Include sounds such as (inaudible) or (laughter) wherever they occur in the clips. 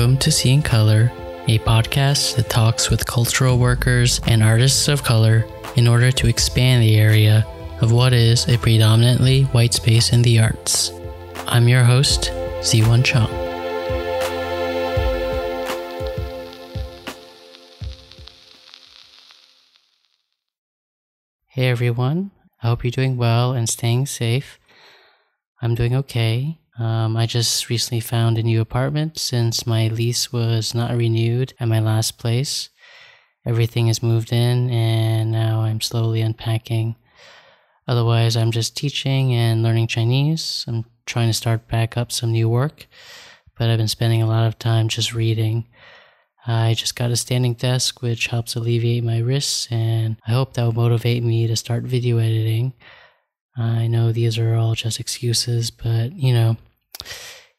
Welcome to Seeing Color, a podcast that talks with cultural workers and artists of color in order to expand the area of what is a predominantly white space in the arts. I'm your host, Ziwon Chung. Hey everyone, I hope you're doing well and staying safe. I'm doing okay. Um, I just recently found a new apartment since my lease was not renewed at my last place. Everything is moved in, and now I'm slowly unpacking. Otherwise, I'm just teaching and learning Chinese. I'm trying to start back up some new work, but I've been spending a lot of time just reading. I just got a standing desk, which helps alleviate my wrists, and I hope that will motivate me to start video editing. I know these are all just excuses, but you know.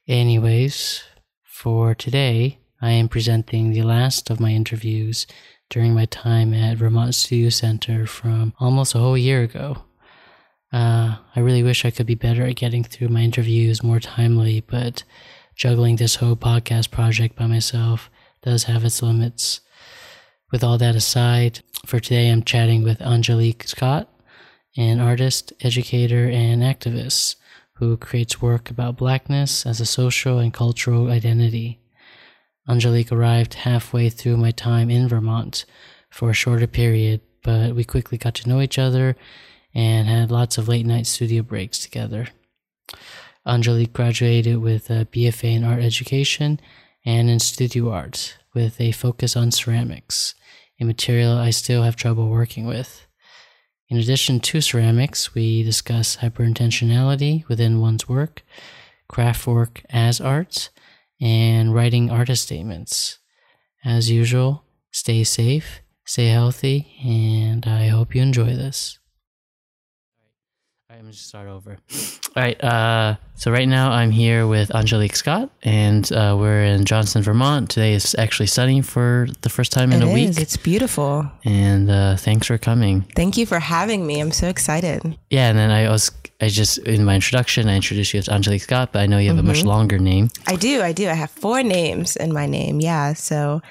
Anyways, for today, I am presenting the last of my interviews during my time at Vermont Studio Center from almost a whole year ago. Uh, I really wish I could be better at getting through my interviews more timely, but juggling this whole podcast project by myself does have its limits. With all that aside, for today I'm chatting with Angelique Scott, an artist, educator, and activist who creates work about blackness as a social and cultural identity. Angelique arrived halfway through my time in Vermont for a shorter period, but we quickly got to know each other and had lots of late night studio breaks together. Angelique graduated with a BFA in art education and in studio art with a focus on ceramics, a material I still have trouble working with. In addition to ceramics, we discuss hyperintentionality within one's work, craft work as art, and writing artist statements. As usual, stay safe, stay healthy, and I hope you enjoy this. I'm just start over. All right, uh, so right now I'm here with Angelique Scott, and uh, we're in Johnson, Vermont. Today is actually sunny for the first time in It a week. is. It's beautiful. and uh, thanks for coming. Thank you for having me. I'm so excited. Yeah, and then I was I just in my introduction I introduced you as Angelique Scott, but I know you have a much longer name. I do. I do. I have four names in my name. Yeah. So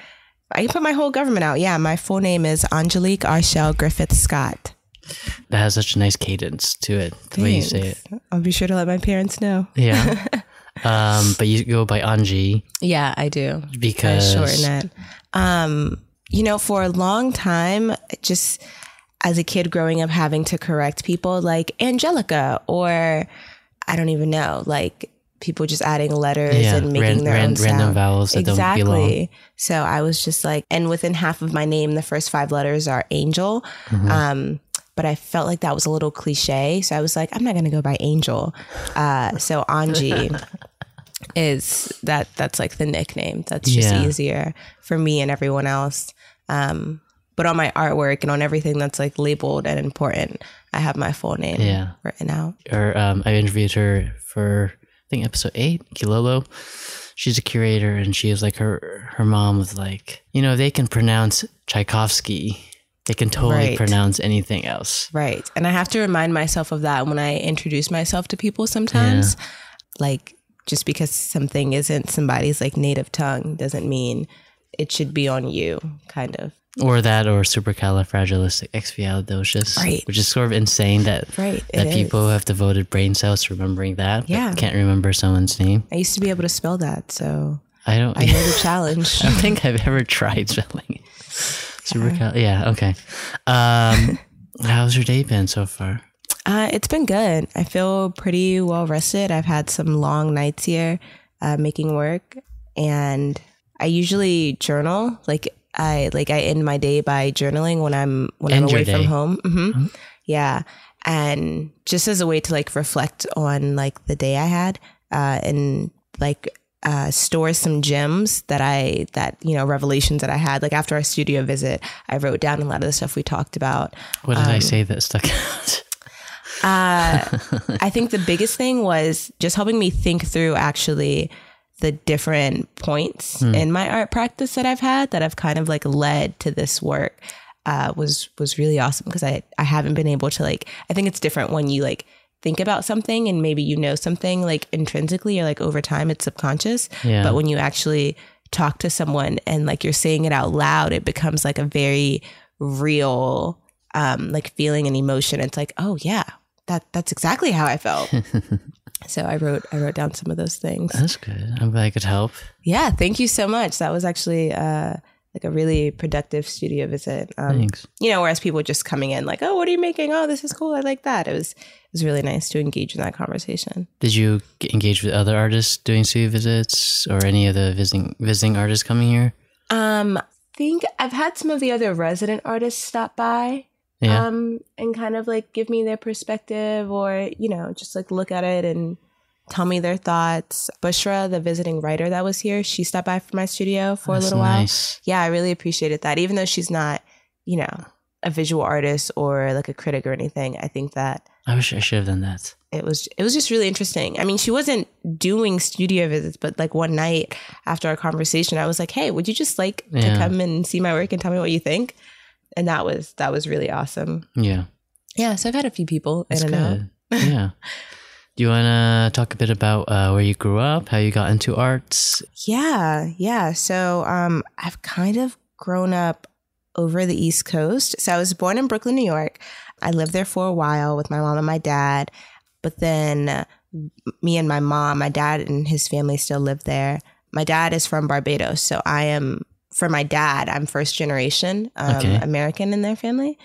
I can put my whole government out. Yeah. My full name is Angelique Arshel Griffith Scott. That has such a nice cadence to it, the way you say it. I'll be sure to let my parents know. Yeah. (laughs) um, but you go by Anji Yeah, I do. Because. I shorten it. Um, you know, for a long time, just as a kid growing up, having to correct people like Angelica or I don't even know, like people just adding letters Yeah, and making ran- their ran- own random sound. vowels that don't exactly. belong. So I was just like, and within half of my name, the first five letters are Angel. Mm-hmm. Um, but I felt like that was a little cliche, so I was like, I'm not going to go by Angel. Uh, so Anji (laughs) is that that's like the nickname. That's just Yeah. easier for me and everyone else. Um, but on my artwork and on everything that's like labeled and important, I have my full name Yeah. written out. or um, I interviewed her for I think episode eight, Kilolo. She's a curator, and she is like her her mom was like, you know, they can pronounce Tchaikovsky, they can totally Right. pronounce anything else. Right. And I have to remind myself of that when I introduce myself to people sometimes. Like just because something isn't somebody's like native tongue doesn't mean it should be on you, kind of. Or that, or supercalifragilisticexpialidocious, Right. which is sort of insane that Right, that people have devoted brain cells to remembering that, but Yeah. can't remember someone's name. I used to be able to spell that, so I don't. I know the (laughs) challenge. I don't think I've ever tried spelling it. Supercal. Yeah. Okay. Um, (laughs) how's your day been so far? Uh, it's been good. I feel pretty well rested. I've had some long nights here uh, making work, and I usually journal. Like I like I end my day by journaling when I'm when End I'm away from home. hmm Yeah, and just as a way to like reflect on like the day I had, uh, and like uh, store some gems that I that you know revelations that I had. Like after our studio visit, I wrote down a lot of the stuff we talked about. What did I Um, say that stuck out? (laughs) Uh, I think the biggest thing was just helping me think through actually the different points in my art practice that I've had that have kind of like led to this work uh, was was really awesome because I I haven't been able to like I think it's different when you like think about something and maybe you know something like intrinsically or like over time it's subconscious. Yeah. But when you actually talk to someone and like you're saying it out loud, it becomes like a very real um like feeling and emotion. It's like, oh yeah, that that's exactly how I felt. (laughs) so I wrote I wrote down some of those things. That's good. I'm glad I could help. Yeah, thank you so much. That was actually uh like a really productive studio visit. Um, Thanks. you know, whereas people just coming in like, "Oh, what are you making? Oh, this is cool. I like that." It was it was really nice to engage in that conversation. Did you engage with other artists doing studio visits or any of the visiting visiting artists coming here? Um, I think I've had some of the other resident artists stop by Yeah. um and kind of like give me their perspective or, you know, just like look at it and tell me their thoughts. Bushra, the visiting writer that was here, she stopped by for my studio for That's a little while. yeah, I really appreciated that. Even though she's not, you know, a visual artist or like a critic or anything, I think that I wish I should have done that. it was it was just really interesting. I mean, she wasn't doing studio visits, but like one night after our conversation, I was like, "Hey, would you just like Yeah. to come and see my work and tell me what you think?" And that was that was really awesome. Yeah. Yeah, so I've had a few people That's in and out. yeah. (laughs) Do you want to talk a bit about uh, where you grew up, how you got into arts? Yeah, yeah. So um, I've kind of grown up over the East Coast. So I was born in Brooklyn, New York. I lived there for a while with my mom and my dad. But then uh, me and my mom, my dad and his family still live there. My dad is from Barbados. So I am, for my dad, I'm first generation um, Okay. American in their family.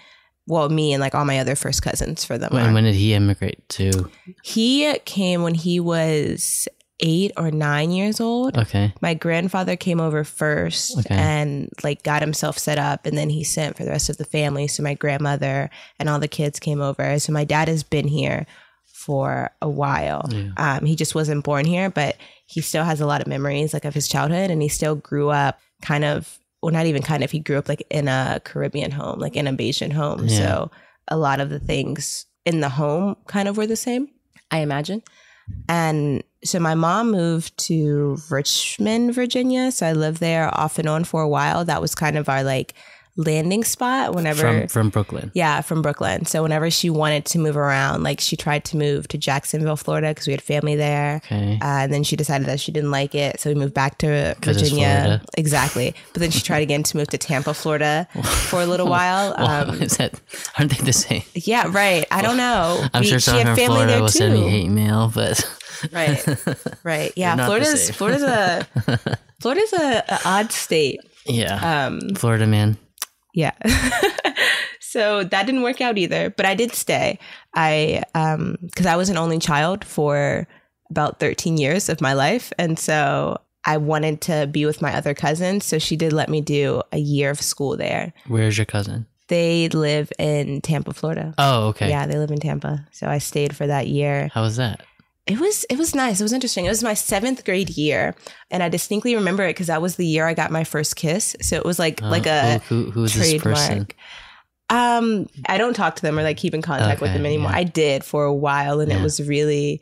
Well, me and like all my other first cousins for them. When, when did he immigrate to? He came when he was eight or nine years old Okay. my grandfather came over first Okay. and like got himself set up and then he sent for the rest of the family so my grandmother and all the kids came over so my dad has been here for a while Yeah. um, he just wasn't born here but he still has a lot of memories like of his childhood and he still grew up kind of well not even kind of he grew up like in a caribbean home like in a Bajan home Yeah. so a lot of the things in the home kind of were the same i imagine and so my mom moved to Richmond, Virginia. So I lived there off and on for a while. That was kind of our like landing spot whenever From from Brooklyn. yeah, from Brooklyn. So whenever she wanted to move around, like she tried to move to Jacksonville, Florida because we had family there. Okay. Uh, and then she decided that she didn't like it, so we moved back to Virginia. Exactly. But then she tried again to move to Tampa, Florida, for a little (laughs) while. Wow, Um, (laughs) is that aren't they the same? yeah, right. I don't know. I'm We- sure she someone had from family Florida there will send me too. hate mail, but Right. Right. (laughs) Yeah. Florida's. Florida's a Florida's a, a odd state. yeah, Um Florida man. Yeah. (laughs) so that didn't work out either, but I did stay. I um cuz I was an only child for about 13 years of my life and so I wanted to be with my other cousins, so she did let me do a year of school there. Where's your cousin? They live in Tampa, Florida. Oh, okay. Yeah, they live in Tampa. So I stayed for that year. How was that? It was it was nice. It was interesting. It was my seventh grade year, and I distinctly remember it because that was the year I got my first kiss. So it was like Uh, like a who, who, who's this person? trademark. Um, I don't talk to them or like keep in contact with them anymore. yeah. I did for a while, and Yeah. it was really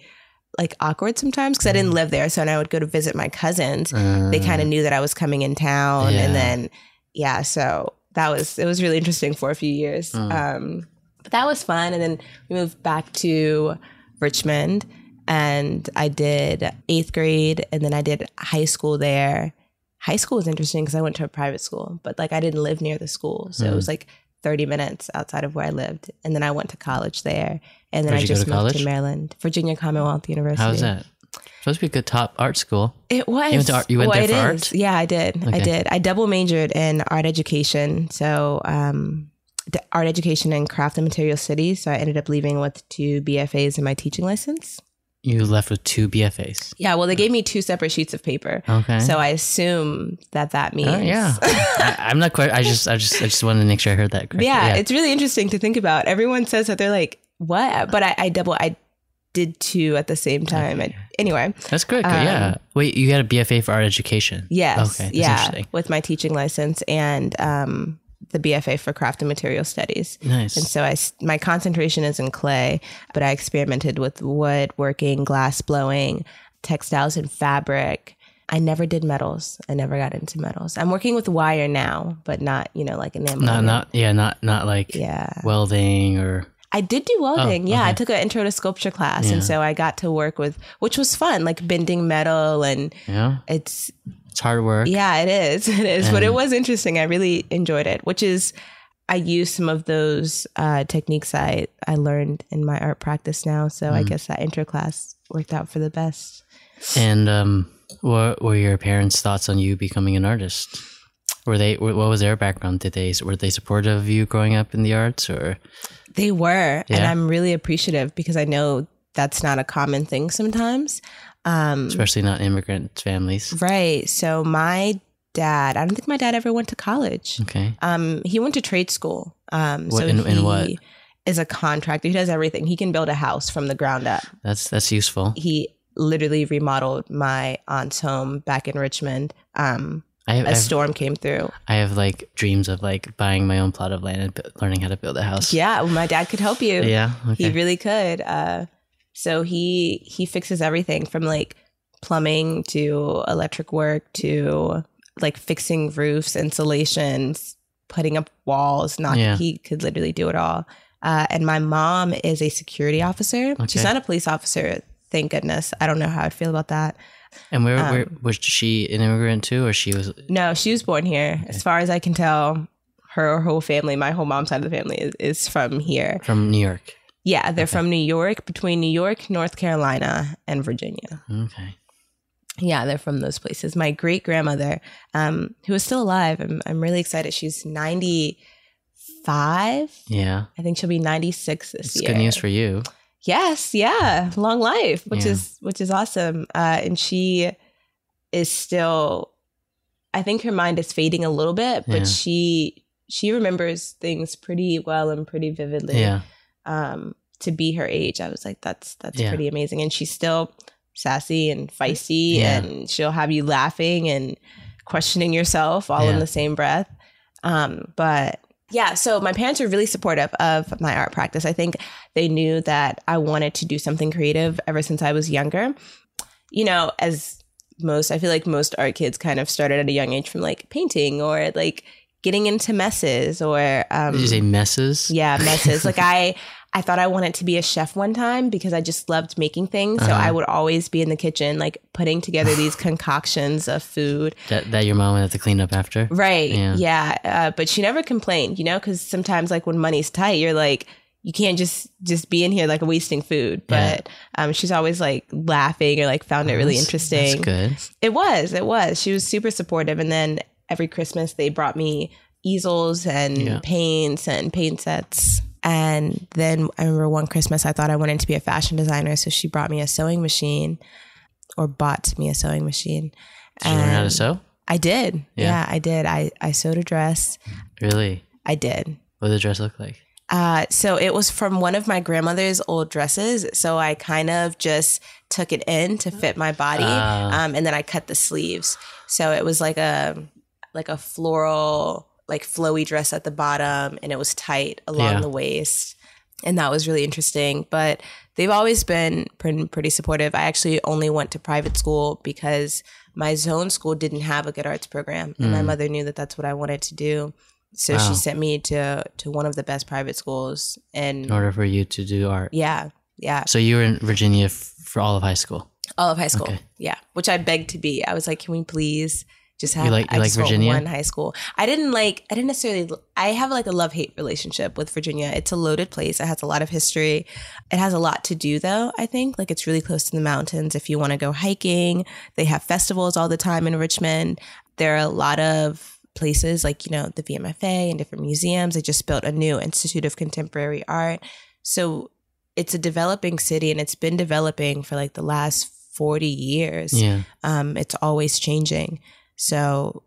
like awkward sometimes because I didn't live there. So when I would go to visit my cousins, they kind of knew that I was coming in town, Uh, Yeah. and then yeah, so that was it was really interesting for a few years. Mm. Um, but that was fun, and then we moved back to Richmond, and I did eighth grade, and then I did high school there. High school was interesting because I went to a private school, but like I didn't live near the school, so it Mm. was like. 30 minutes outside of where I lived. And then I went to college there. And then Where'd I just to moved college? to Maryland, Virginia Commonwealth University. How was that? Supposed to be a good top art school. It was. You went to art- you went there for is. art? Yeah, I did. I did. I double majored in art education. So, um, art education and craft and material studies. So I ended up leaving with two BFAs and my teaching license. You left with two BFAs. Yeah, well, they gave me two separate sheets of paper. Okay. So I assume that that means. Uh, (laughs) yeah, I, I'm not quite. I just, I just, I just wanted to make sure I heard that correctly. yeah, it's really interesting to think about. Everyone says that they're like, what? But I, I double, I did two at the same time. Okay. I- anyway, that's good. um, yeah. Wait, you got a BFA for art education? yes. Okay. That's yeah. interesting. With my teaching license and um, the BFA for craft and material studies. Nice. And so I, my concentration is in clay, but I experimented with woodworking, glass blowing, textiles and fabric. I never did metals. I never got into metals. I'm working with wire now, but not, you know, like enamel. not, not, yeah, not, not like yeah. welding or. I did do welding. Oh, yeah, I took an intro to sculpture class, Yeah. and so I got to work with, which was fun, like bending metal, and Yeah. it's It's hard work. yeah, it is, (laughs) it is, but it was interesting. I really enjoyed it, which is I use some of those uh, techniques I I learned in my art practice now. So Mm. I guess that intro class worked out for the best. And um, what were your parents' thoughts on you becoming an artist? Were they? What was their background? Did they were they supportive of you growing up in the arts, or They were, and I'm really appreciative because I know that's not a common thing sometimes. Um, especially not immigrant families? right. So my dad, I don't think my dad ever went to college. Okay. Um, he went to trade school. Um, What- so in- in he what? is a contractor. He does everything. He can build a house from the ground up. That's that's useful. He literally remodeled my aunt's home back in Richmond. Um, I have, a storm came through. I have like dreams of like buying my own plot of land and bu- learning how to build a house. Yeah, well, my dad could help you. Yeah. Okay. He really could. Uh, so he he fixes everything from like plumbing to electric work to like fixing roofs, installations, putting up walls. Not Yeah. he could literally do it all. Uh, and my mom is a security officer. She's not a police officer. Thank goodness. I don't know how I feel about that. and where, where um, was she an immigrant too, or she was? No, she was born here. As far as I can tell, her whole family, my whole mom's side of the family, is, is from here. From New York. Yeah, they're from New York, between New York, North Carolina, and Virginia. Okay. Yeah, they're from those places. My great grandmother, um, who is still alive, I'm, I'm really excited. She's 95. Yeah. I think she'll be 96 this It's year. good news for you. Yes, yeah, long life, which Yeah. is which is awesome. Uh, and she is still, I think her mind is fading a little bit, but Yeah. she she remembers things pretty well and pretty vividly. Yeah. Um, to be her age, I was like, that's that's Yeah. pretty amazing. And she's still sassy and feisty, Yeah. and she'll have you laughing and questioning yourself all in the same breath. Um, but yeah, so my parents were really supportive of my art practice. I think they knew that I wanted to do something creative ever since I was younger. You know, as most, I feel like most art kids kind of started at a young age from like painting or like getting into messes or um, Did you say messes? yeah, (laughs) messes. like I I thought I wanted to be a chef one time because I just loved making things. So Uh-huh. I would always be in the kitchen like putting together these (laughs) concoctions of food. That that your mom would have to clean up after. Right. Yeah. Yeah. Uh, but she never complained, you know, because sometimes like when money's tight, you're like, you can't just just be in here like wasting food. Yeah. But um, she's always like laughing or like found it really That's- interesting. That's good. It was. It was. She was super supportive. And then every Christmas they brought me easels and Yeah. paints and paint sets. And then I remember one Christmas I thought I wanted to be a fashion designer, so she brought me a sewing machine or bought me a sewing machine. Did you learn how to sew? I did. Yeah. Yeah. I did. I, I sewed a dress. Really? I did. What did the dress look like? Uh, so it was from one of my grandmother's old dresses. So I kind of just took it in to fit my body, Ah. um, and then I cut the sleeves. So it was like a like a floral, like flowy dress at the bottom, and it was tight along Yeah. the waist, and that was really interesting. But they've always been pretty, supportive. I actually only went to private school because my zone school didn't have a good arts program, and my Mm. mother knew that that's what I wanted to do. So Wow. she sent me to to one of the best private schools, and In order for you to do art. yeah, yeah, So you were in Virginia f- for all of high school. all of high school, Okay. yeah. Which I begged to be. I was like, can we please just have? like- you I like Virginia? One high school. I didn't like. I didn't necessarily. I have like a love hate relationship with Virginia. It's a loaded place. It has a lot of history. It has a lot to do, though. I think like it's really close to the mountains. If you want to go hiking, they have festivals all the time in Richmond. There are a lot of places like you know the VMFA and different museums. They just built a new Institute of Contemporary Art. So it's a developing city and it's been developing for like the last 40 years. Yeah. Um, it's always changing. So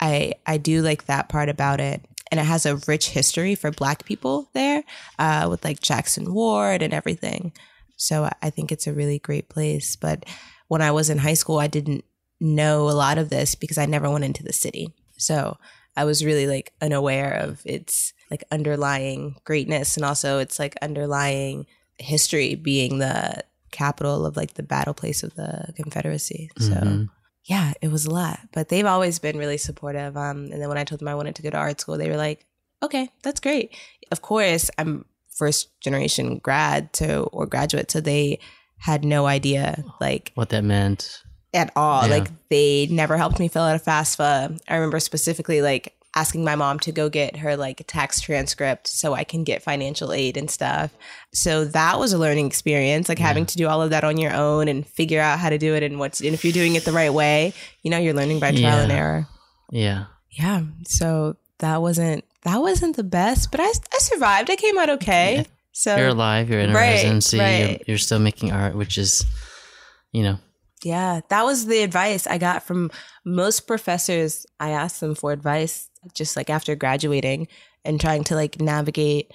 I I do like that part about it. And it has a rich history for black people there, uh, with like Jackson Ward and everything. So I- think it's a really great place. But when I was in high school, I didn't know a lot of this because I never went into the city. So I was really like unaware of its like underlying greatness and also its like underlying history being the capital of like the battle place of the Confederacy. So Mhm. Yeah, it was a lot. But they've always been really supportive. Um, and then when I told them I wanted to go to art school, they were like, "Okay, that's great." Of course, I'm first generation grad to or graduate, so they had no idea like What that meant. at all. Yeah. Like they never helped me fill out a FAFSA. I remember specifically like asking my mom to go get her like tax transcript so I can get financial aid and stuff. So that was a learning experience, like having to do all of that on your own and figure out how to do it and what's and if you're doing it the right way, you know, you're learning by trial and error. Yeah. Yeah. So that wasn't that wasn't the best, but I I survived. I came out okay. Yeah. So You're alive. You're in a Right, residency. You're, you're still making art, which is, you know, Yeah, that was the advice I got from most professors. I asked them for advice just like after graduating and trying to like navigate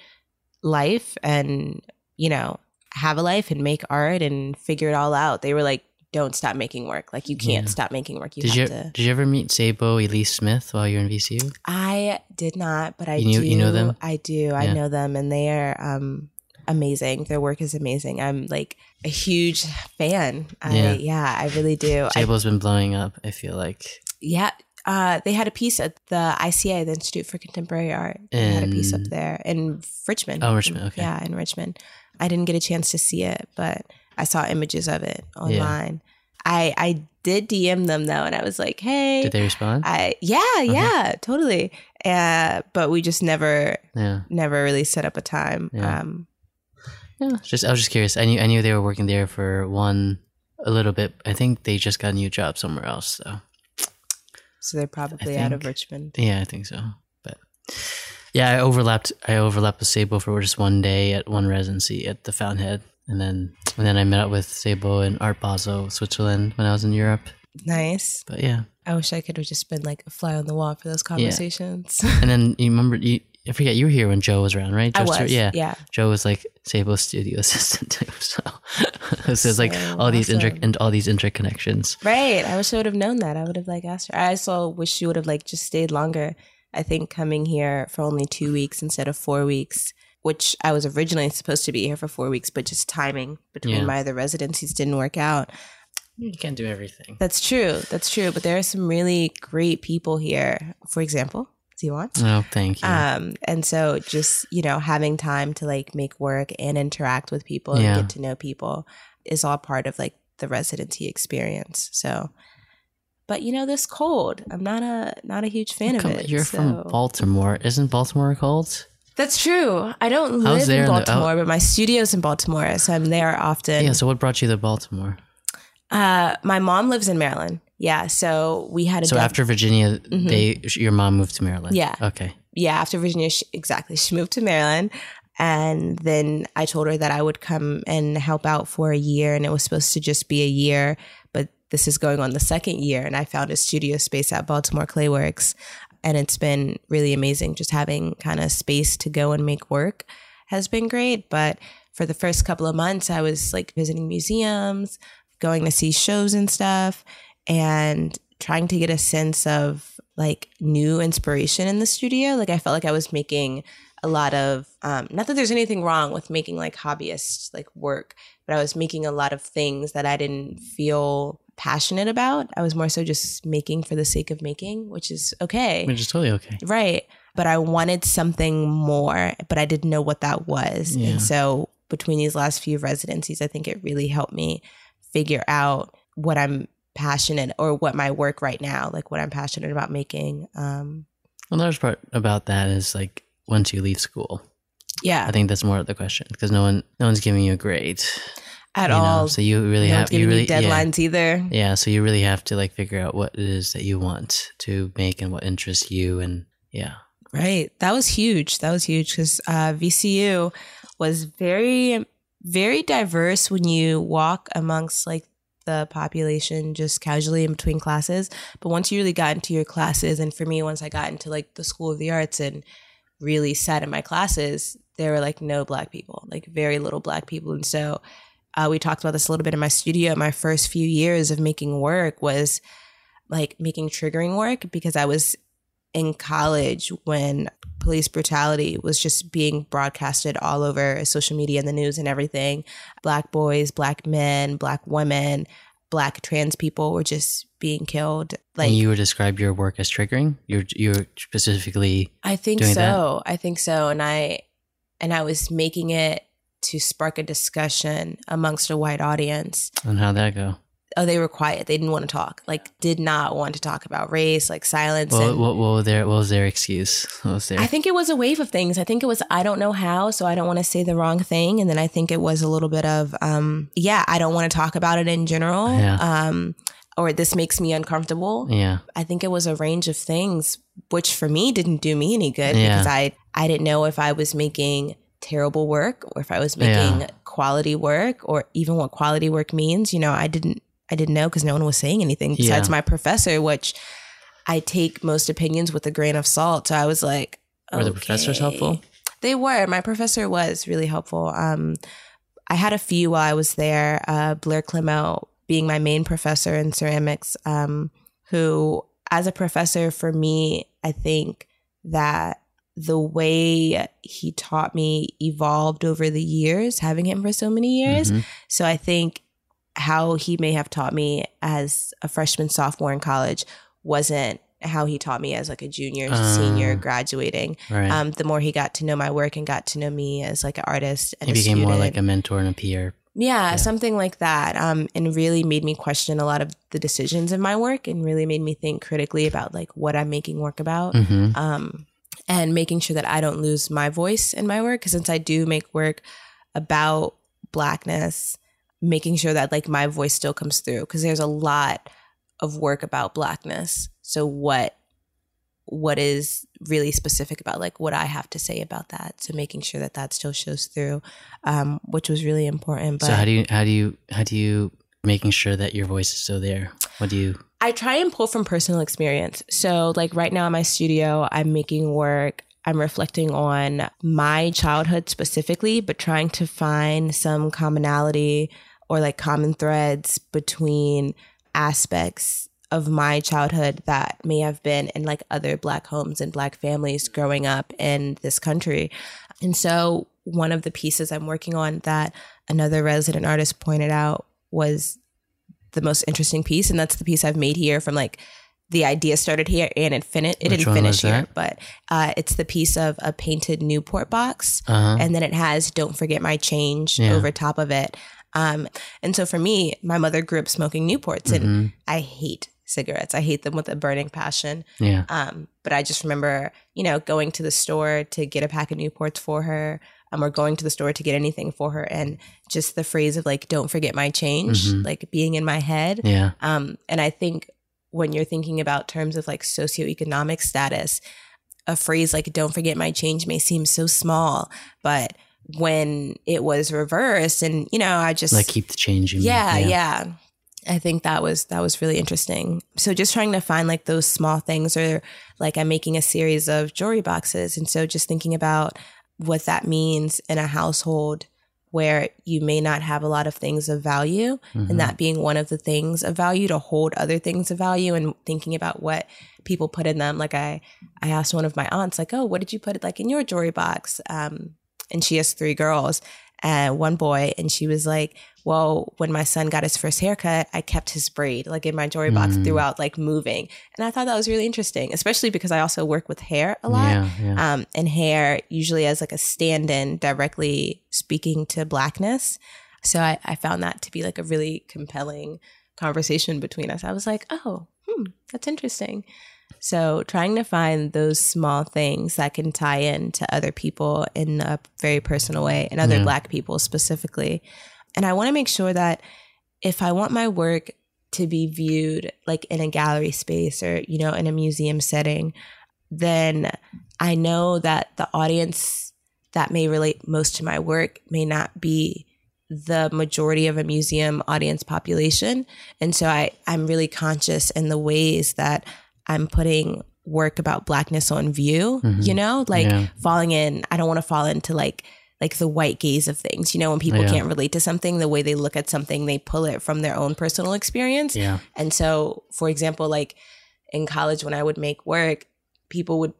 life and, you know, have a life and make art and figure it all out. They were like, don't stop making work. Like, you can't Yeah. stop making work. You did have you to. did you ever meet Sable Elyse Smith while you're in VCU? I did not, but I You knew- do. you know them? I do. I know them and they are um, amazing. Their work is amazing. I'm like a huge fan. I, Yeah. yeah. I really do. I Sable's been blowing up. I feel like. Yeah. Uh, they had a piece at the ICA, the Institute for Contemporary Art. They had a piece up there in Richmond. Oh, Richmond, okay. Yeah, in Richmond. I didn't get a chance to see it, but I saw images of it online. I I did DM them though, and I was like, "Hey, Did they respond? I yeah, yeah, totally." Uh, but we just never yeah. never really set up a time. Yeah. Um, Yeah. Just I was just curious. I knew I knew they were working there for one a little bit. I think they just got a new job somewhere else. So so they're probably out of Richmond. yeah, I think so. But yeah, I overlapped. I overlapped with Sable for just one day at one residency at the Fountainhead, and then and then I met up with Sable in Art Basel, Switzerland, when I was in Europe. Nice. But yeah, I wish I could have just been like a fly on the wall for those conversations. and then you remember you. I forget you were here when Joe was around, right? I was. Stewart? yeah. Yeah. Joe was like Sable's studio (laughs) assistant too. (laughs) So, so it's like So all these inter awesome. and all these interconnections. Right. I wish I would have known that. I would have like asked her. I also wish she would have like just stayed longer. I think coming here for only two weeks instead of four weeks, which I was originally supposed to be here for four weeks, but just timing between Yeah. my other residencies didn't work out. You can't do everything. That's true. That's true. But there are some really great people here. For example, Ziwon. Oh, thank you. Um, and so just, you know, having time to like make work and interact with people and get to know people is all part of like the residency experience. So but you know, this cold. I'm not a not a huge fan Come- of it. you're so- from Baltimore. Isn't Baltimore cold? That's true. I don't I live there in in the- Baltimore, but my studio's in Baltimore, so I'm there often. Yeah. So what brought you to Baltimore? uh, my mom lives in Maryland. Yeah, so we had a So after Virginia, mm-hmm. they your mom moved to Maryland. Yeah. Okay. yeah, after Virginia, she, exactly. She moved to Maryland. And then I told her that I would come and help out for a year. And it was supposed to just be a year, but this is going on the second year. And I found a studio space at Baltimore Clayworks. And it's been really amazing. Just having kind of space to go and make work has been great. But for the first couple of months, I was like visiting museums, going to see shows and stuff, and trying to get a sense of like new inspiration in the studio. Like I felt like I was making a lot of um, not that there's anything wrong with making like hobbyist like work, but I was making a lot of things that I didn't feel passionate about. I was more so just making for the sake of making, which is okay. Which is totally okay. Right. But I wanted something more, but I didn't know what that was. Yeah. And so between these last few residencies, I think it really helped me figure out what I'm passionate or what my work right now, like what I'm passionate about making. Um Well, the large part about that is like once you leave school. yeah, I think that's more of the question because no one, no one's giving you a grade at you know? all. So you really no have you really deadlines either. Yeah, yeah. So you really have to like figure out what it is that you want to make and what interests you, and yeah, Right. That was huge. That was huge because uh, VCU was very, very diverse when you walk amongst like the population just casually in between classes. But once you really got into your classes, and for me, once I got into like the School of the Arts and really sat in my classes, there were like no black people, like very little black people. And so uh, we talked about this a little bit in my studio. My first few years of making work was like making triggering work because I was in college when police brutality was just being broadcasted all over social media and the news and everything. Black boys, black men, black women, black trans people were just being killed. Like and you would describe your work as triggering. You're you're specifically I think so. I think so. And I and I was making it to spark a discussion amongst a white audience. And how'd that go? Oh, they were quiet. They didn't want to talk. Like, did not want to talk about race, like silence. What, and- what, what, was their, what was their excuse? What was their? I think it was a wave of things. I think it was I don't know how, so I don't want to say the wrong thing. And then I think it was a little bit of um yeah, I don't want to talk about it in general. Yeah. Um or this makes me uncomfortable. yeah. I think it was a range of things which for me didn't do me any good Yeah. because I I didn't know if I was making terrible work or if I was making Yeah. quality work or even what quality work means. You know, I didn't I didn't know because no one was saying anything besides Yeah. my professor, which I take most opinions with a grain of salt. So I was like, Were the professors helpful? They were. My professor was really helpful. Um, I had a few while I was there. Uh, Blair Clemo being my main professor in ceramics, um, who, as a professor, for me, I think that the way he taught me evolved over the years, having him for so many years. Mhm. So I think how he may have taught me as a freshman, sophomore in college wasn't how he taught me as like a junior, Ah. senior, graduating Right. um, the more he got to know my work and got to know me as like an artist and he became more like a mentor and a peer. yeah, yeah. something like that um, and really made me question a lot of the decisions of my work and really made me think critically about like what i'm making work about hmm um, and making sure that i don't lose my voice in my work because since i do make work about blackness making sure that like my voice still comes through because there's a lot of work about blackness so what what is really specific about like what i have to say about that so making sure that that still shows through um which was really important but so how do you how do you how do you making sure that your voice is still there? What do you? I try and pull from personal experience. So, like right now in my studio, I'm making work. I'm reflecting on my childhood specifically, but trying to find some commonality or like common threads between aspects of my childhood that may have been in like other Black homes and Black families growing up in this country. And so, one of the pieces I'm working on that another resident artist pointed out was the most interesting piece, and that's the piece I've made here from like the idea started here and it finished. It Which didn't finish here, but uh, it's the piece of a painted Newport box, Uh-huh. and then it has "Don't forget my change" Yeah. over top of it. Um, and so for me, my mother grew up smoking Newports, and Mhm. I hate cigarettes. I hate them with a burning passion. Yeah. Um, but I just remember, you know, going to the store to get a pack of Newports for her, um, or going to the store to get anything for her, and just the phrase of like, "Don't forget my change," Mhm. like being in my head. Yeah. Um, and I think when you're thinking about terms of like socioeconomic status, a phrase like "Don't forget my change" may seem so small, but when it was reversed, and you know, I just Like keep the change. mean. yeah, yeah. I think that was that was really interesting. So just trying to find like those small things or like I'm making a series of jewelry boxes and so just thinking about what that means in a household where you may not have a lot of things of value Mhm. and that being one of the things of value to hold other things of value and thinking about what people put in them like i i asked one of my aunts like oh what did you put like in your jewelry box um and she has three girls and one boy and she was like well when my son got his first haircut i kept his braid like in my jewelry box Mm. throughout like moving and i thought that was really interesting especially because i also work with hair a lot Yeah. Yeah. um, and hair usually as like a stand-in directly speaking to blackness so I, I found that to be like a really compelling conversation between us i was like oh hmm, that's interesting so trying to find those small things that can tie in to other people in a very personal way and other Yeah. black people specifically and i want to make sure that if i want my work to be viewed like in a gallery space or you know in a museum setting then I know that the audience that may relate most to my work may not be the majority of a museum audience population. And so I, I'm really conscious in the ways that I'm putting work about blackness on view, Mhm. you know, like Yeah. falling in, I don't want to fall into like like the white gaze of things. You know, when people Yeah. can't relate to something, the way they look at something, they pull it from their own personal experience. yeah. And so, for example, like in college when I would make work, people would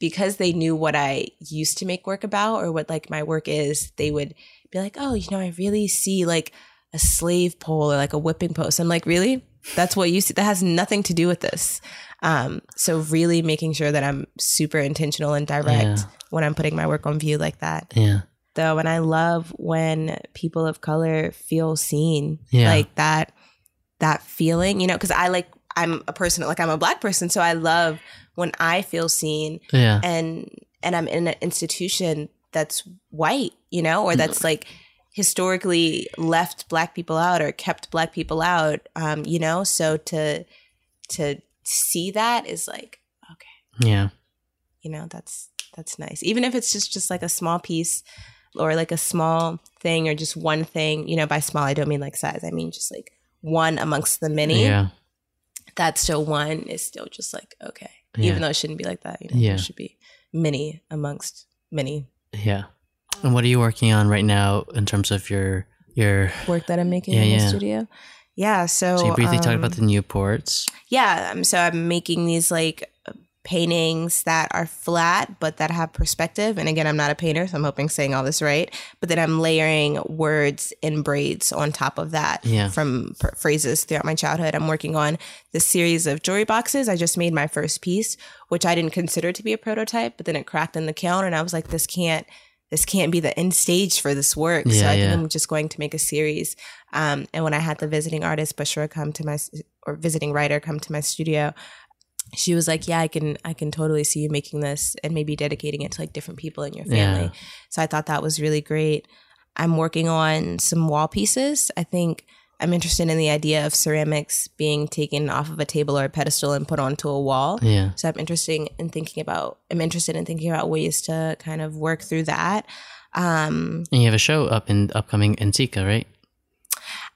because they knew what I used to make work about or what like my work is, they would be like, "Oh, you know, I really see like a slave pole or like a whipping post." I'm like, "Really?" That's what you see. That has nothing to do with this. Um, so really making sure that I'm super intentional and direct Yeah. when I'm putting my work on view like that. Yeah. Though, and I love when people of color feel seen, Yeah. like that, that feeling, you know, because I like I'm a person like I'm a black person, so I love when I feel seen Yeah. and and I'm in an institution that's white, you know, or that's like historically left black people out or kept black people out, um, you know. So to to see that is like okay, Yeah. you know, that's that's nice. Even if it's just just like a small piece or like a small thing or just one thing, you know. By small, I don't mean like size. I mean just like one amongst the many. Yeah. That's still one is still just like okay, Yeah. even though it shouldn't be like that. You know, Yeah. it should be many amongst many Yeah. And what are you working on right now in terms of your your? work that I'm making Yeah, in yeah. the studio. Yeah, so, So you briefly talked um, about the Newports. yeah. Um, so I'm making these like paintings that are flat but that have perspective. And again, I'm not a painter, so I'm hoping saying all this right. But then I'm layering words in braids on top of that Yeah. from phrases throughout my childhood. I'm working on this series of jewelry boxes. I just made my first piece, which I didn't consider to be a prototype, but then it cracked in the kiln, and I was like, this can't. This can't be the end stage for this work. so Yeah, I think. I'm just going to make a series. Um, and when I had the visiting artist Bushra come to my or visiting writer come to my studio, she was like, "Yeah, I can I can totally see you making this and maybe dedicating it to like different people in your family." Yeah. So I thought that was really great. I'm working on some wall pieces. I think I'm interested in the idea of ceramics being taken off of a table or a pedestal and put onto a wall. Yeah. So I'm interested in thinking about I'm interested in thinking about ways to kind of work through that. Um, And you have a show up in upcoming in Tika, right?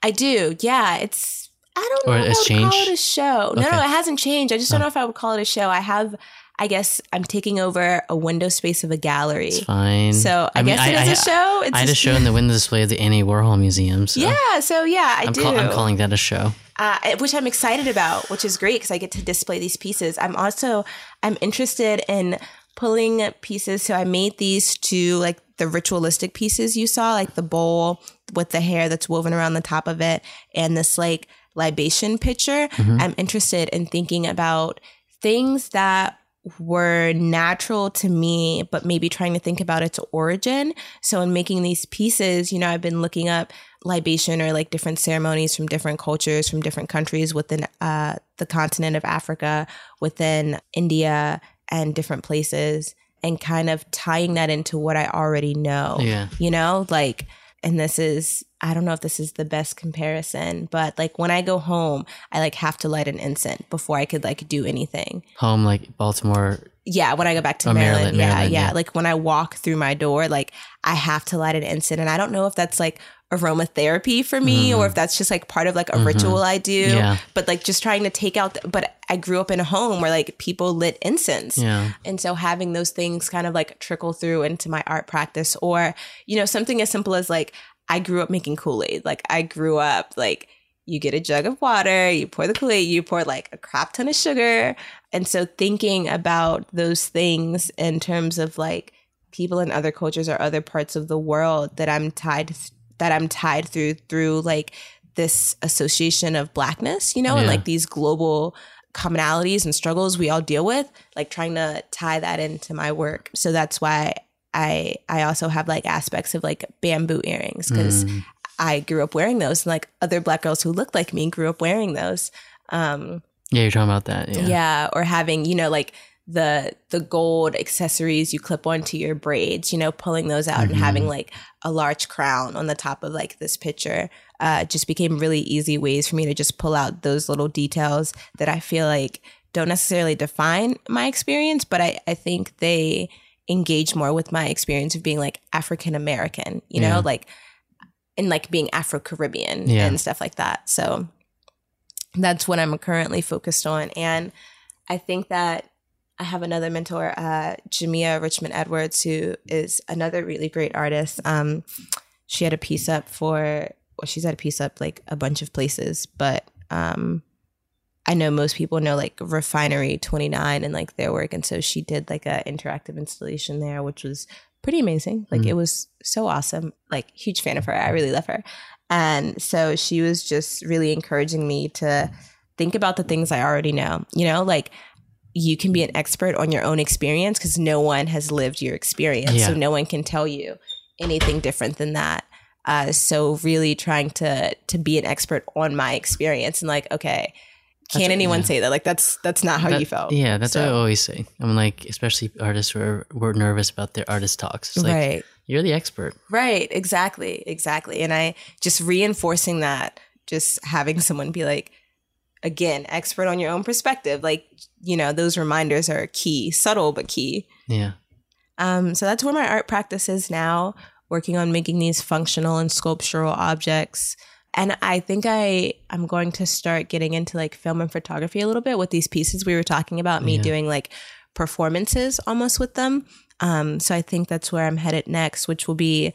I do. Yeah, it's I don't Or know if it's I would call changed? it a show. No, Okay. no, it hasn't changed. I just don't Oh. know if I would call it a show. I have I guess I'm taking over a window space of a gallery. It's fine. So I, mean, guess it is a show. It's I had a show in the window display of the Andy Warhol Museum. So Yeah, so yeah, I I'm, do. call- I'm calling that a show. uh, which I'm excited about, which is great because I get to display these pieces. I'm also I'm interested in pulling pieces. So I made these two like the ritualistic pieces you saw, like the bowl with the hair that's woven around the top of it, and this like libation pitcher. I'm interested in thinking about things that were natural to me, but maybe trying to think about its origin. So, in making these pieces, you know, I've been looking up libation or like different ceremonies from different cultures, from different countries within uh, the continent of Africa, within India, and different places, and kind of tying that into what I already know. Yeah. You know, like, and this is, I don't know if this is the best comparison, but like when I go home, I like have to light an incense before I could like do anything. Home like Baltimore. Yeah, when I go back to Oh, Maryland, Maryland, yeah, Maryland, yeah, yeah. Like when I walk through my door, like I have to light an incense, and I don't know if that's like aromatherapy for me or if that's just like part of like a ritual I do. Mm-hmm. Yeah. But like just trying to take out. The, but I grew up in a home where like people lit incense, Yeah. and so having those things kind of like trickle through into my art practice, or you know something as simple as like I grew up making Kool Aid. Like I grew up like you get a jug of water, you pour the Kool Aid, you pour like a crap ton of sugar. And so thinking about those things in terms of like people in other cultures or other parts of the world that I'm tied that I'm tied through through like this association of blackness, you know, and like these global commonalities and struggles we all deal with, like trying to tie that into my work. So that's why I I also have like aspects of like bamboo earrings because Mm. I grew up wearing those and like other black girls who looked like me grew up wearing those. Um Yeah, you're talking about that. yeah. Yeah. or having, you know, like the the gold accessories you clip onto your braids, you know, pulling those out and having like a large crown on the top of like this picture. Uh just became really easy ways for me to just pull out those little details that I feel like don't necessarily define my experience, but I, I think they engage more with my experience of being like African American, you know, Yeah. like and like being Afro Caribbean Yeah. and stuff like that. So that's what I'm currently focused on. And I think that I have another mentor, uh, Jamea Richmond Edwards, who is another really great artist. Um, she had a piece up for, well, she's had a piece up like a bunch of places, but um, I know most people know like Refinery 29 and like their work. And so she did like a interactive installation there, which was pretty amazing. Like Mm. it was so awesome. Like huge fan of her. I really love her. And so she was just really encouraging me to think about the things I already know. You know, like you can be an expert on your own experience because no one has lived your experience. Yeah. So no one can tell you anything different than that. Uh, so really trying to to be an expert on my experience and like, okay, can't anyone yeah. say that? Like that's that's not how That- you felt. Yeah, that's what I always say. I'm like, especially artists who are, were nervous about their artist talks. It's like, right. you're the expert. Right, exactly, exactly. And I just reinforcing that, just having someone be like, again, expert on your own perspective. Like, you know, those reminders are key, subtle but key. Yeah. Um, so that's where my art practice is now, working on making these functional and sculptural objects. And I think I I'm going to start getting into like film and photography a little bit with these pieces we were talking about. Me Yeah. doing like performances almost with them. Um, so I think that's where I'm headed next, which will be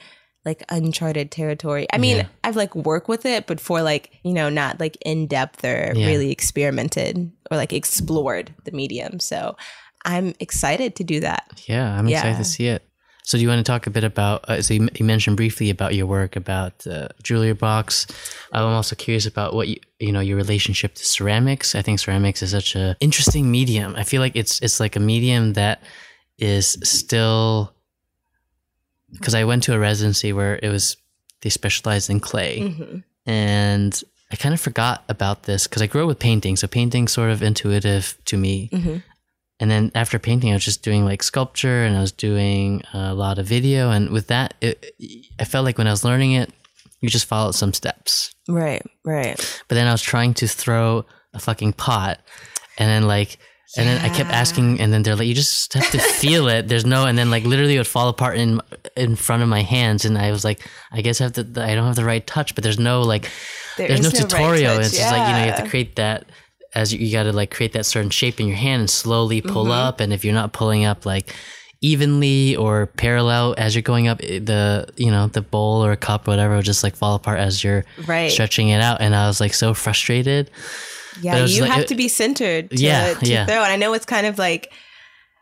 like uncharted territory. I mean, Yeah. I've like worked with it, but for like you know not like in depth or Yeah. really experimented or like explored the medium. So I'm excited to do that. Yeah, I'm excited to see it. So, do you want to talk a bit about? Uh, so, you, you mentioned briefly about your work about uh, Julia Box. I'm also curious about what you, you know your relationship to ceramics. I think ceramics is such a interesting medium. I feel like it's it's like a medium that is still because I went to a residency where it was they specialized in clay, hmm and I kind of forgot about this because I grew up with painting, so painting's sort of intuitive to me. hmm And then after painting, I was just doing like sculpture and I was doing a lot of video. And with that, it, I felt like when I was learning it, you just followed some steps. Right, right. But then I was trying to throw a fucking pot. And then like, and then I kept asking, and then they're like, you just have to feel it. There's no, and then like literally it would fall apart in in front of my hands, and I was like, I guess I have to. I don't have the right touch, but there's no like, There there's no no tutorial. touch, it's just like you know you have to create that as you, you got to like create that certain shape in your hand and slowly pull Mm-hmm. up. And if you're not pulling up like evenly or parallel as you're going up, the you know the bowl or a cup or whatever will just like fall apart as you're Right. stretching it out. And I was like so frustrated. Yeah, But it was you like- have it- to be centered to, Yeah, to yeah. throw. And I know it's kind of like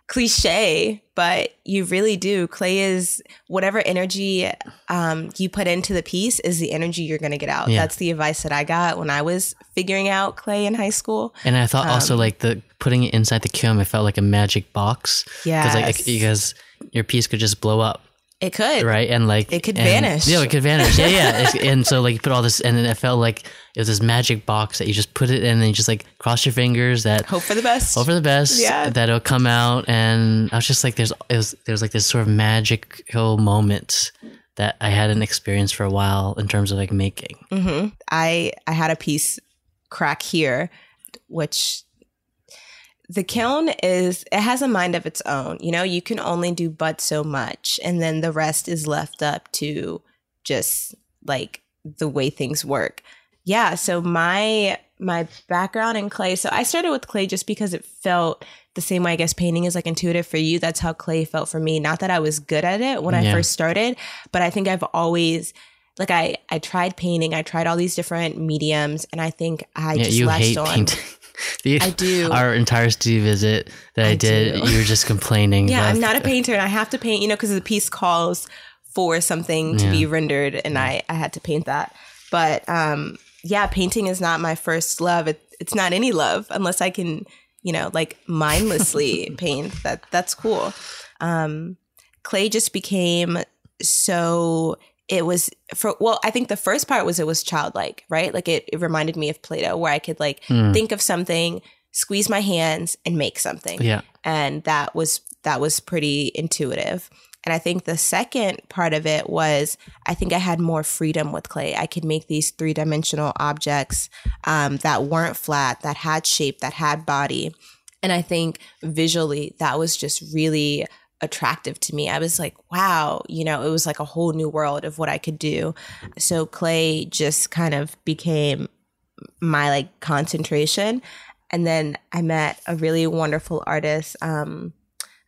cliche, but you really do. Clay is whatever energy um, you put into the piece is the energy you're going to get out. Yeah. That's the advice that I got when I was figuring out clay in high school. And I thought Um, also like the putting it inside the kiln, it felt like a magic box. Because like because your piece could just blow up. It could. right? And like It could and- vanish. Yeah, it could vanish. Yeah, yeah. And so like you put all this, and then it felt like it was this magic box that you just put it in, and you just like cross your fingers that Hope for the best. hope for the best Yeah. that it'll come out. And I was just like, there's it was there was like this sort of magical moment that I hadn't experienced for a while in terms of like making. hmm I I had a piece crack here, which the kiln is it has a mind of its own. You know, you can only do but so much, and then the rest is left up to just like the way things work. Yeah. So my my background in clay. So I started with clay just because it felt the same way I guess painting is like intuitive for you. That's how clay felt for me. Not that I was good at it when I first started, but I think I've always like I I tried painting, I tried all these different mediums, and I think I yeah, just you hate on. painting. The- (laughs) I do. (laughs) Our entire studio visit that I, I did, do. you were just complaining. Yeah, I'm not a painter, and I have to paint, you know, because the piece calls for something to be rendered, and I I had to paint that. But um, yeah, painting is not my first love. It, it's not any love unless I can, you know, like mindlessly (laughs) paint. That that's cool. Um, clay just became so. It was for well, I think the first part was it was childlike, right? Like it, it reminded me of Play-Doh, where I could like Hmm. think of something, squeeze my hands, and make something Yeah. and that was that was pretty intuitive and i think the second part of it was i think i had more freedom with clay i could make these three-dimensional objects um, that weren't flat that had shape that had body and i think visually that was just really attractive to me i was like wow you know it was like a whole new world of what i could do so clay just kind of became my like concentration and then I met a really wonderful artist, um,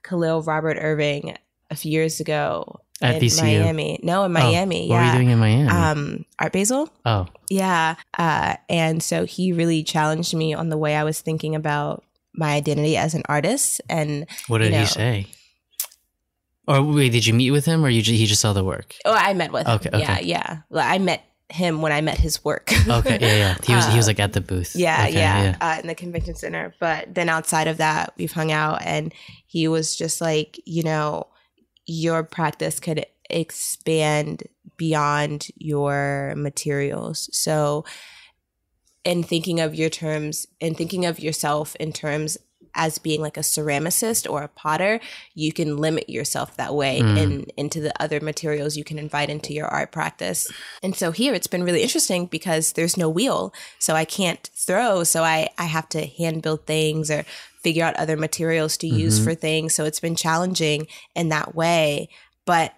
Khalil Robert Irving, a few years ago At in. Miami. No, in Oh, Miami. What yeah. were you doing in Miami? Um, Art Basel. oh, Yeah. Uh, and so he really challenged me on the way I was thinking about my identity as an artist. And what did you he say? Or wait, did you meet with him, or you ju- he just saw the work? oh, I met with him. Okay, Yeah, yeah. Well, I met him when I met his work. Okay, yeah, yeah. He was he was (laughs) like at the booth. Yeah, Okay, yeah, Uh, in the convention center. But then outside of that, we've hung out, and he was just like, you know, your practice could expand beyond your materials. So, in thinking of your terms, in thinking of yourself in terms as being like a ceramicist or a potter, you can limit yourself that way Mm. and into the other materials you can invite into your art practice. And so here it's been really interesting because there's no wheel. So I can't throw. So I, I have to hand build things or figure out other materials to use Mhm. for things. So it's been challenging in that way. But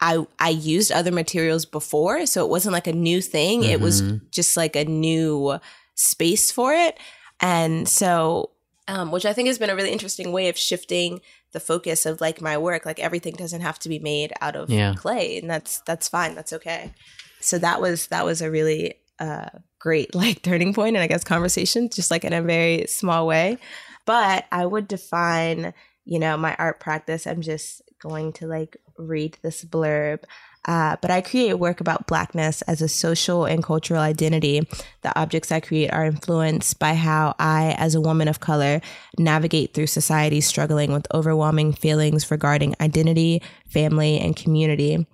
I I used other materials before, so it wasn't like a new thing. It was Mhm. just like a new space for it. And so um, which I think has been a really interesting way of shifting the focus of like my work. Like everything doesn't have to be made out of Yeah. clay, and that's that's fine. That's okay. So that was that was a really uh, great (laughs) like turning point, and I guess conversation, just like in a very small way. But I would define, you know, my art practice. I'm just going to like read this blurb. Uh, but I create work about Blackness as a social and cultural identity. The objects I create are influenced by how I, as a woman of color, navigate through society struggling with overwhelming feelings regarding identity, family, and community.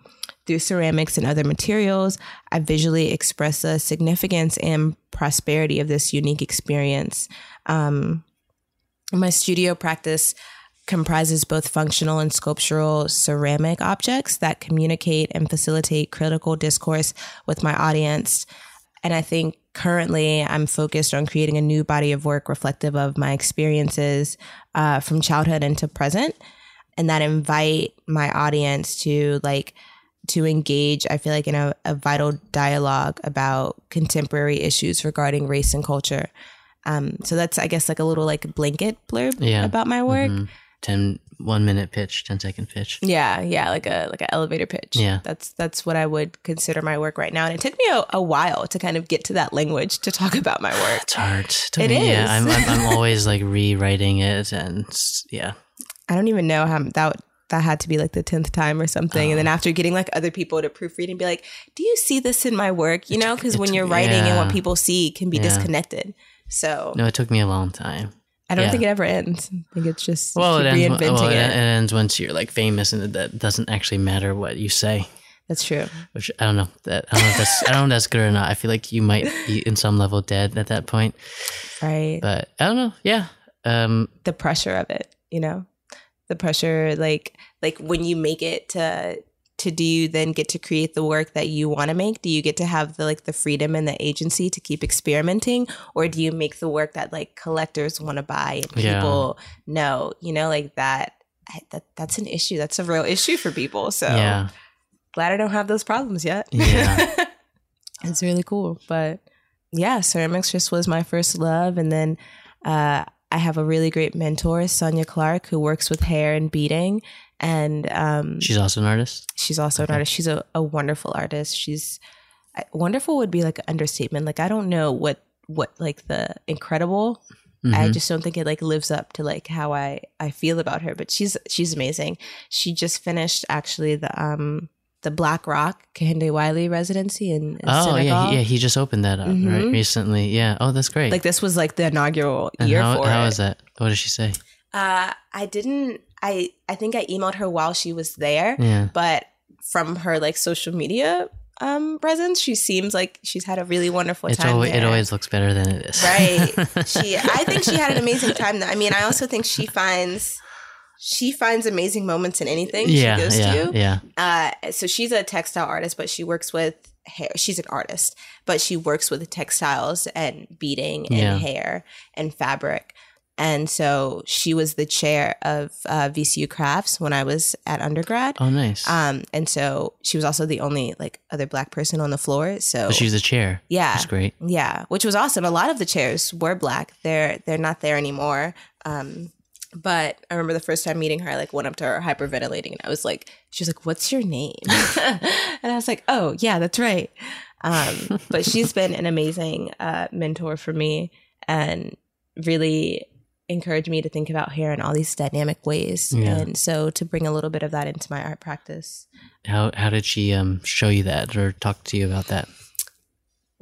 Through ceramics and other materials, I visually express the significance and prosperity of this unique experience. Um, my studio practice comprises both functional and sculptural ceramic objects that communicate and facilitate critical discourse with my audience. And I think currently I'm focused on creating a new body of work reflective of my experiences uh, from childhood into present, and that invite my audience to like to engage. I feel like in a, a vital dialogue about contemporary issues regarding race and culture. Um, so that's I guess like a little like blanket blurb Yeah. about my work. Mhm. 10 one minute pitch, 10 second pitch. Yeah, yeah, like a like an elevator pitch. Yeah. that's that's what I would consider my work right now, and it took me a, a while to kind of get to that language to talk about my work. It's hard. to It me. Yeah. I'm, I'm, I'm (laughs) always like rewriting it and yeah. I don't even know how that that had to be like the tenth time or something, and then Oh. after getting like other people to proofread and be like, "Do you see this in my work?" You know, because when you're writing and what people see can be Yeah. disconnected. So No, it took me a long time. I don't yeah. think it ever ends. I think it's just Well, it ends, reinventing well, it, it. it ends once you're like famous and that doesn't actually matter what you say. That's true. Which I don't know. That I don't know if that's I don't know if that's good or not. I feel like you might be in some level dead at that point. Right. But I don't know. Yeah. Um the pressure of it you know the pressure like like when you make it to to do you then get to create the work that you want to make do you get to have the like the freedom and the agency to keep experimenting or do you make the work that like collectors want to buy and Yeah. people know you know like that. That that's an issue that's a real issue for people so yeah. glad i don't have those problems yet Yeah. (laughs) it's really cool but yeah ceramics just was my first love and then uh, i have a really great mentor sonya clark who works with hair and beading and um, She's also an artist. she's also an artist she's a, a wonderful artist she's I- wonderful would be like an understatement like i don't know what what like the incredible I Mhm. just don't think it like lives up to like how I I feel about her. But she's she's amazing. She just finished actually the um the Black Rock Kehinde Wiley residency in, in Oh Senegal. yeah, he, yeah. He just opened that up right Mhm. recently. Yeah. Oh, that's great. Like this was like the inaugural and year how, for how it. is that? What did she say? Uh, I didn't. I I think I emailed her while she was there, Yeah. but from her like social media um presence, she seems like she's had a really wonderful It's time. always, it always looks better than it is. Right. (laughs) she i think she had an amazing time though. i mean i also think she finds she finds amazing moments in anything yeah. she goes yeah. to Yeah. uh so she's a textile artist but she works with hair she's an artist but she works with textiles and beading and Yeah. hair and fabric and so she was the chair of uh, vcu crafts when i was at undergrad Oh, nice. um and so she was also the only like other black person on the floor so but she's a chair. yeah That's great. yeah, which was awesome. A lot of the chairs were black. They're they're not there anymore. Um, but I remember the first time meeting her, I like went up to her hyperventilating, and I was like, she was like, "What's your name?" (laughs) and I was like, "Oh yeah, that's right." Um, but she's been an amazing uh, mentor for me, and really encouraged me to think about hair in all these dynamic ways. Yeah. And so to bring a little bit of that into my art practice. How how did she um show you that or talk to you about that?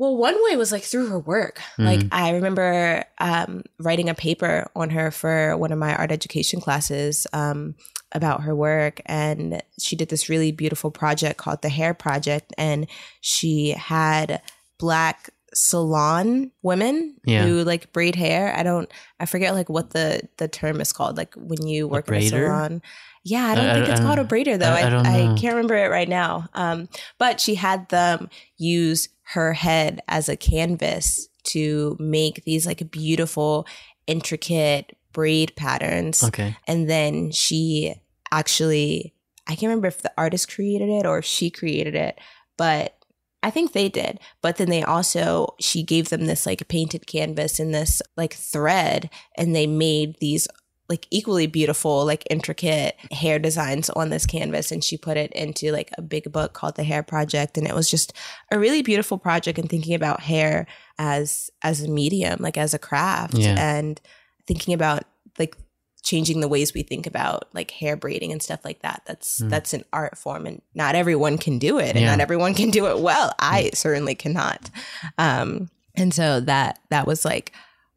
Well, one way was like through her work. Mm. Like I remember um, writing a paper on her for one of my art education classes um, about her work, and she did this really beautiful project called the Hair Project, and she had black salon women Yeah. who like braid hair. I don't, I forget like what the the term is called. Like when you work in a salon. Yeah, I don't I- think I- it's I called a braider though. I- I, I don't I can't remember it right now. Um, but she had them use her head as a canvas to make these like beautiful, intricate braid patterns. Okay. And then she actually, I can't remember if the artist created it or if she created it, but I think they did. But then they also, she gave them this like painted canvas and this like thread, and they made these like equally beautiful, like intricate hair designs on this canvas. And she put it into like a big book called The Hair Project. And it was just a really beautiful project and thinking about hair as as a medium, like as a craft. Yeah. And thinking about like changing the ways we think about like hair braiding and stuff like that. That's Mm. that's an art form and not everyone can do it and Yeah. not everyone can do it well. I certainly cannot. Um and so that that was like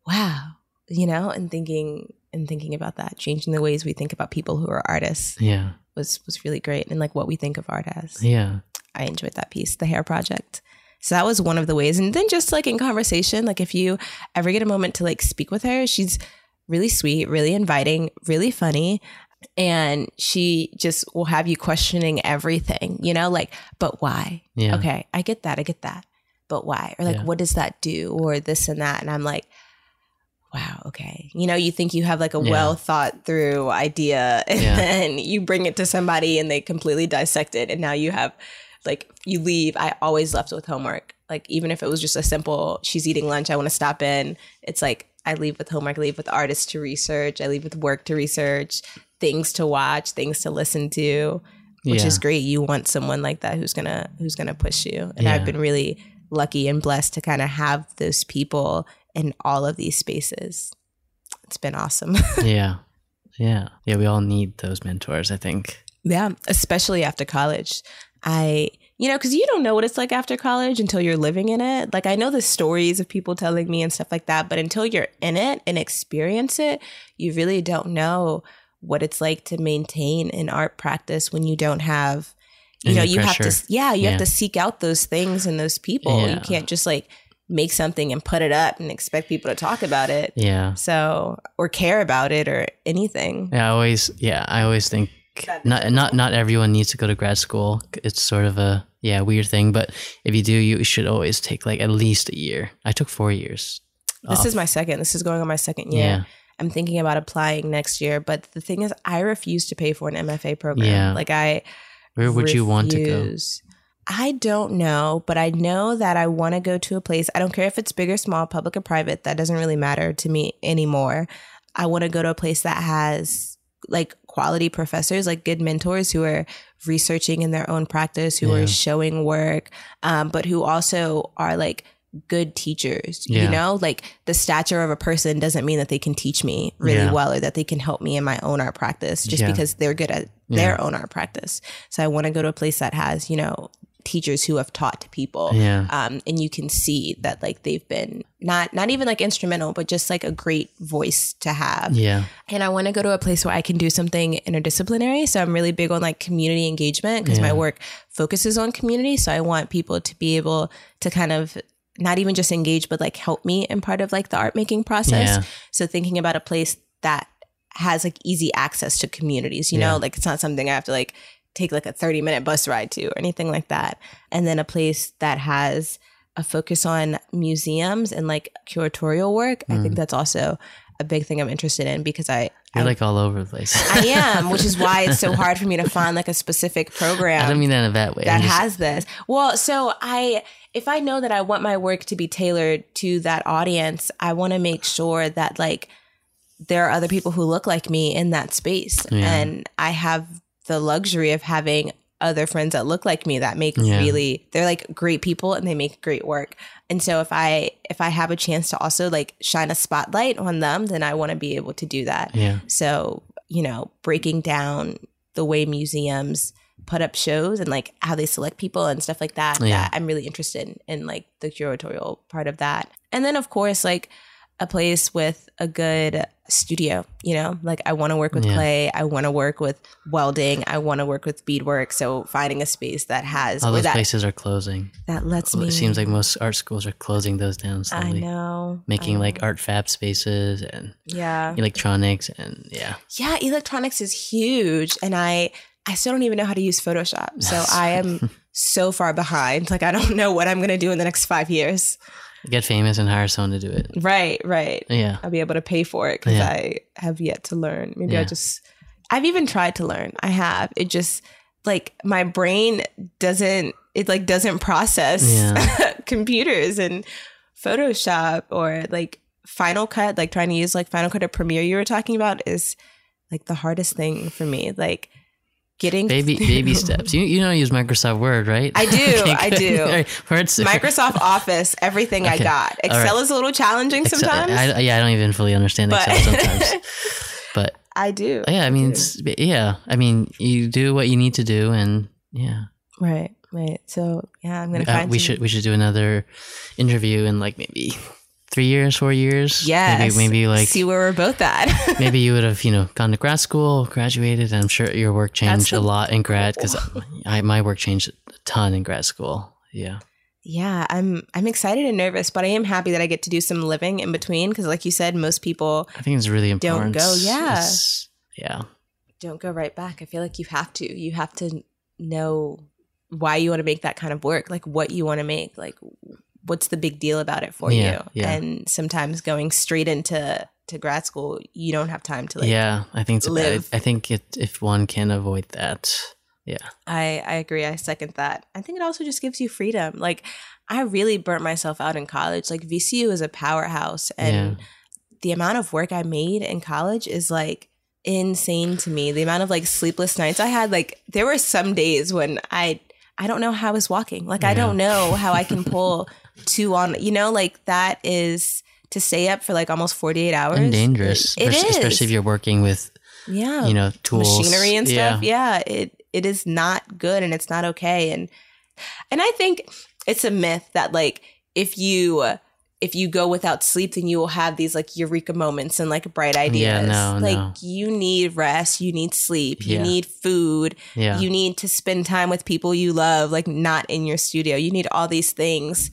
wow, you know, and thinking and thinking about that, changing the ways we think about people who are artists Yeah. was was really great and like what we think of art as. Yeah. I enjoyed that piece, the hair project. So that was one of the ways. And then just like in conversation, like if you ever get a moment to like speak with her, she's really sweet, really inviting, really funny. And she just will have you questioning everything, you know, like, but why? Yeah. Okay, I get that. I get that. But why? Or like, Yeah. what does that do? Or this and that. And I'm like, wow, okay. You know, you think you have like a Yeah. well thought through idea and Yeah. then you bring it to somebody and they completely dissect it. And now you have like, you leave. I always left with homework. Like, even if it was just a simple, she's eating lunch, I want to stop in. It's like, I leave with homework, I leave with artists to research, I leave with work to research, things to watch, things to listen to which Yeah. is great. You want someone like that who's gonna who's gonna push you. And Yeah. I've been really lucky and blessed to kind of have those people in all of these spaces. It's been awesome. (laughs) yeah. Yeah. Yeah. We all need those mentors, I think. yeah, especially after college. I you know, because you don't know what it's like after college until you're living in it. Like I know the stories of people telling me and stuff like that, but until you're in it and experience it, you really don't know what it's like to maintain an art practice when you don't have you know you have to yeah you Yeah. have to seek out those things and those people you can't just like make something and put it up and expect people to talk about it Yeah. so or care about it or anything Yeah. I always, yeah. I always think not, not, not everyone needs to go to grad school. It's sort of a, yeah, weird thing. But if you do, you should always take like at least a year. I took four years. this off. is my second this is going on my second year Yeah. i'm thinking about applying next year but the thing is i refuse to pay for an mfa program Yeah. like i Where would you want to go? I don't know, but I know that I want to go to a place. I don't care if it's big or small, public or private. That doesn't really matter to me anymore. I want to go to a place that has like quality professors, like good mentors who are researching in their own practice, who Yeah. are showing work, um, but who also are like good teachers. Yeah. You know, like the stature of a person doesn't mean that they can teach me really Yeah. well or that they can help me in my own art practice just because they're good at their own art practice. So I want to go to a place that has, you know, teachers who have taught to people. Yeah. Um, and you can see that like they've been not not even like instrumental, but just like a great voice to have. Yeah. And I want to go to a place where I can do something interdisciplinary. So I'm really big on like community engagement because Yeah. my work focuses on community. So I want people to be able to kind of not even just engage, but like help me in part of like the art making process. Yeah. So thinking about a place that has like easy access to communities, you know, like it's not something I have to like take like a 30 minute bus ride to or anything like that. And then a place that has a focus on museums and like curatorial work. I Mm. think that's also a big thing I'm interested in because I You're I, like all over the place. I am, which is why it's so (laughs) hard for me to find like a specific program I don't mean that in a bad way. that just- has this. Well, so I if I know that I want my work to be tailored to that audience, I want to make sure that like there are other people who look like me in that space Yeah. and I have the luxury of having other friends that look like me that make Yeah. really they're like great people and they make great work. And so if I if I have a chance to also like shine a spotlight on them, then I want to be able to do that. yeah. So, you know, breaking down the way museums put up shows and like how they select people and stuff like that. Yeah. That I'm really interested in, in like the curatorial part of that. And then of course like a place with a good studio, you know? Like I want to work with Yeah. clay, I want to work with welding, I want to work with beadwork. So finding a space that has All those that places are closing. that lets me It seems like most art schools are closing those down I know. making I like art fab spaces and yeah. electronics and yeah. Yeah, electronics is huge and I I still don't even know how to use Photoshop. So (laughs) I am so far behind. Like I don't know what I'm going to do in the next 5 years. Get famous and hire someone to do it. Right, right. Yeah. I'll be able to pay for it cuz Yeah. I have yet to learn. Maybe I Yeah. just I've even tried to learn. I have. It just like my brain doesn't it like doesn't process Yeah. (laughs) computers and Photoshop or like Final Cut, like trying to use like Final Cut or Premiere you were talking about is like the hardest thing for me. Like getting Baby (laughs) baby steps. You you know to use Microsoft Word, right? I (laughs) do, I do. Right, Word's Microsoft Office, everything I got. All right. Excel is a little challenging Excel- sometimes. I, yeah, I don't even fully understand but Excel sometimes. (laughs) But I do. yeah, I mean, it's, yeah, I mean, you do what you need to do, and yeah, Right, right. So yeah, I'm gonna Uh, find we some- should we should do another interview in like maybe three years, four years. Yes. maybe, maybe like see where we're both at. (laughs) maybe you would have you know gone to grad school, graduated. and I'm sure your work changed the a lot in grad because I my work changed a ton in grad school. Yeah, yeah, I'm I'm excited and nervous, but I am happy that I get to do some living in between because, like you said, most people I think it's really important. Don't go, yeah. It's- yeah, don't go right back. I feel like you have to. You have to know why you want to make that kind of work, like what you want to make, like what's the big deal about it for Yeah, you. yeah. And sometimes going straight into to grad school, you don't have time to like. yeah. I think it's live. I think it, if one can avoid that, yeah, I I agree. I second that. I think it also just gives you freedom. Like I really burnt myself out in college. Like VCU is a powerhouse, and the amount of work I made in college is like insane to me. The amount of like sleepless nights I had. Like there were some days when I I don't know how I was walking. Like I don't know how I can pull (laughs) two on. Um, you know, like that is to stay up for like almost forty eight hours. and dangerous, It, it especially, is, especially if you're working with yeah, you know tools, machinery and stuff. Yeah. it it is not good and it's not okay. And and I think it's a myth that like if you if you go without sleep, then you will have these like eureka moments and like bright ideas. Yeah, no, like no. you need rest, you need sleep, you Yeah. need food, Yeah, you need to spend time with people you love, like not in your studio. You need all these things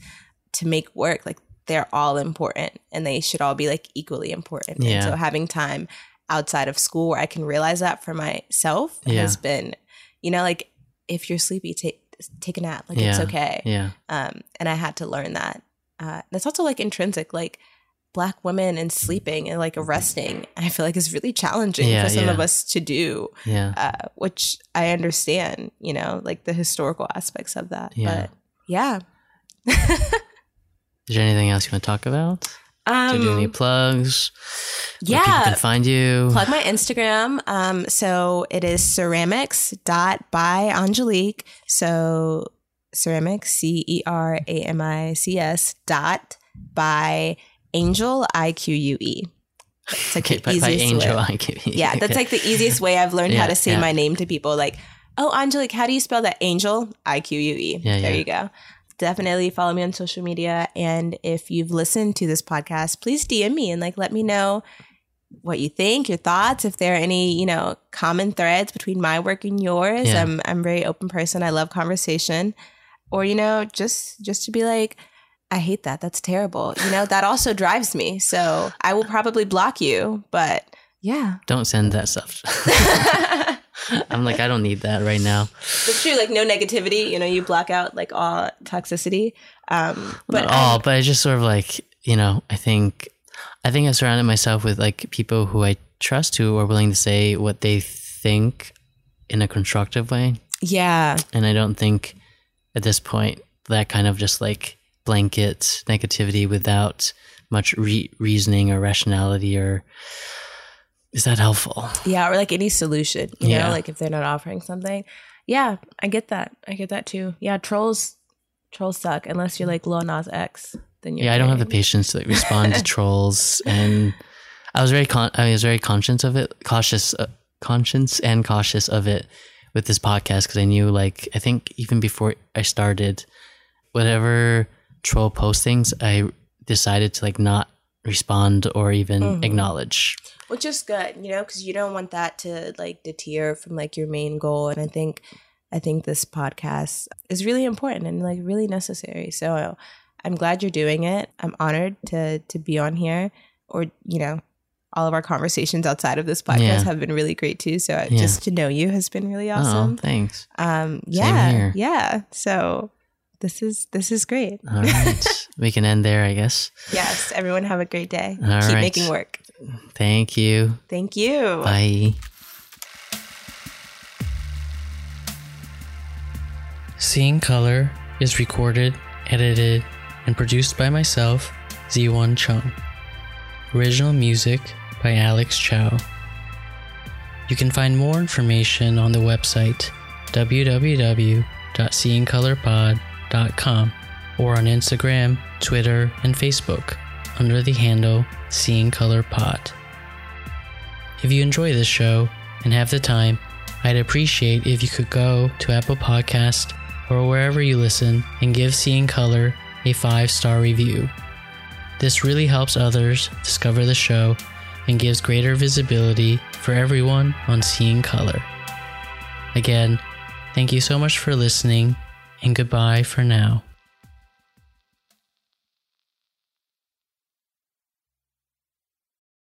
to make work. Like they're all important and they should all be like equally important. Yeah. And so having time outside of school where I can realize that for myself Yeah. has been, you know, like if you're sleepy, take take a nap. Like it's okay. yeah, Um, and I had to learn that. Uh, that's also like intrinsic, like black women and sleeping and like resting. I feel like is really challenging Yeah, for some of us to do yeah. uh, which I understand, you know, like the historical aspects of that. Yeah. But yeah. (laughs) Is there anything else you want to talk about? Um, Do you do any plugs? Where people yeah. can find you. Plug my Instagram. Um, so it is ceramics dot by Angelique. So ceramics, C E R A M I C S dot by Angel I Q U E. It's like Okay, the by, by easiest Angel, way. I give you. Yeah, that's okay. like the easiest way I've learned how to say yeah. my name to people. Like, oh, Angelique, how do you spell that? Angel, I Q U E. Yeah, there yeah. you go. Definitely follow me on social media. And if you've listened to this podcast, please DM me and like let me know what you think, your thoughts, if there are any, you know, common threads between my work and yours. Yeah. I'm I'm a very open person. I love conversation. Or, you know, just just to be like, I hate that. That's terrible. You know, that also drives me. So I will probably block you. But yeah. Don't send that stuff. (laughs) (laughs) I'm like, I don't need that right now. It's true, like no negativity. You know, you block out like all toxicity. Um, but Not all, but it's just sort of like, you know, I think, I think I surrounded myself with like people who I trust who are willing to say what they think in a constructive way. yeah, And I don't think at this point that kind of just like blanket negativity without much re- reasoning or rationality or is that helpful? yeah, or like any solution. You Yeah. know, like if they're not offering something. Yeah, I get that. I get that too. Yeah, trolls, trolls suck unless you're like Lil Nas X. Then you're yeah, I don't have the patience to like, respond to (laughs) trolls, and I was very con- I was very conscious of it, cautious, uh, conscious and cautious of it with this podcast because I knew, like, I think even before I started, whatever troll postings, I decided to like not respond or even Mhm. acknowledge. Which is good you know because you don't want that to like deter from like your main goal and i think i think this podcast is really important and like really necessary so i'm glad you're doing it i'm honored to to be on here or you know all of our conversations outside of this podcast Yeah. have been really great too so Yeah. just to know you has been really awesome Oh, thanks. um yeah yeah so this is this is great All right. (laughs) we can end there, I guess. yes everyone have a great day All keep right. making work Thank you. thank you Bye. Seeing Color is recorded, edited, and produced by myself, Ziwon Chung. Original music by Alex Chow. You can find more information on the website www.seeingcolorpod.com or on Instagram, Twitter, and Facebook under the handle Seeing Color Pod. If you enjoy this show and have the time, I'd appreciate if you could go to Apple Podcast or wherever you listen and give Seeing Color a five star review. This really helps others discover the show and gives greater visibility for everyone on Seeing Color. Again, thank you so much for listening, and goodbye for now.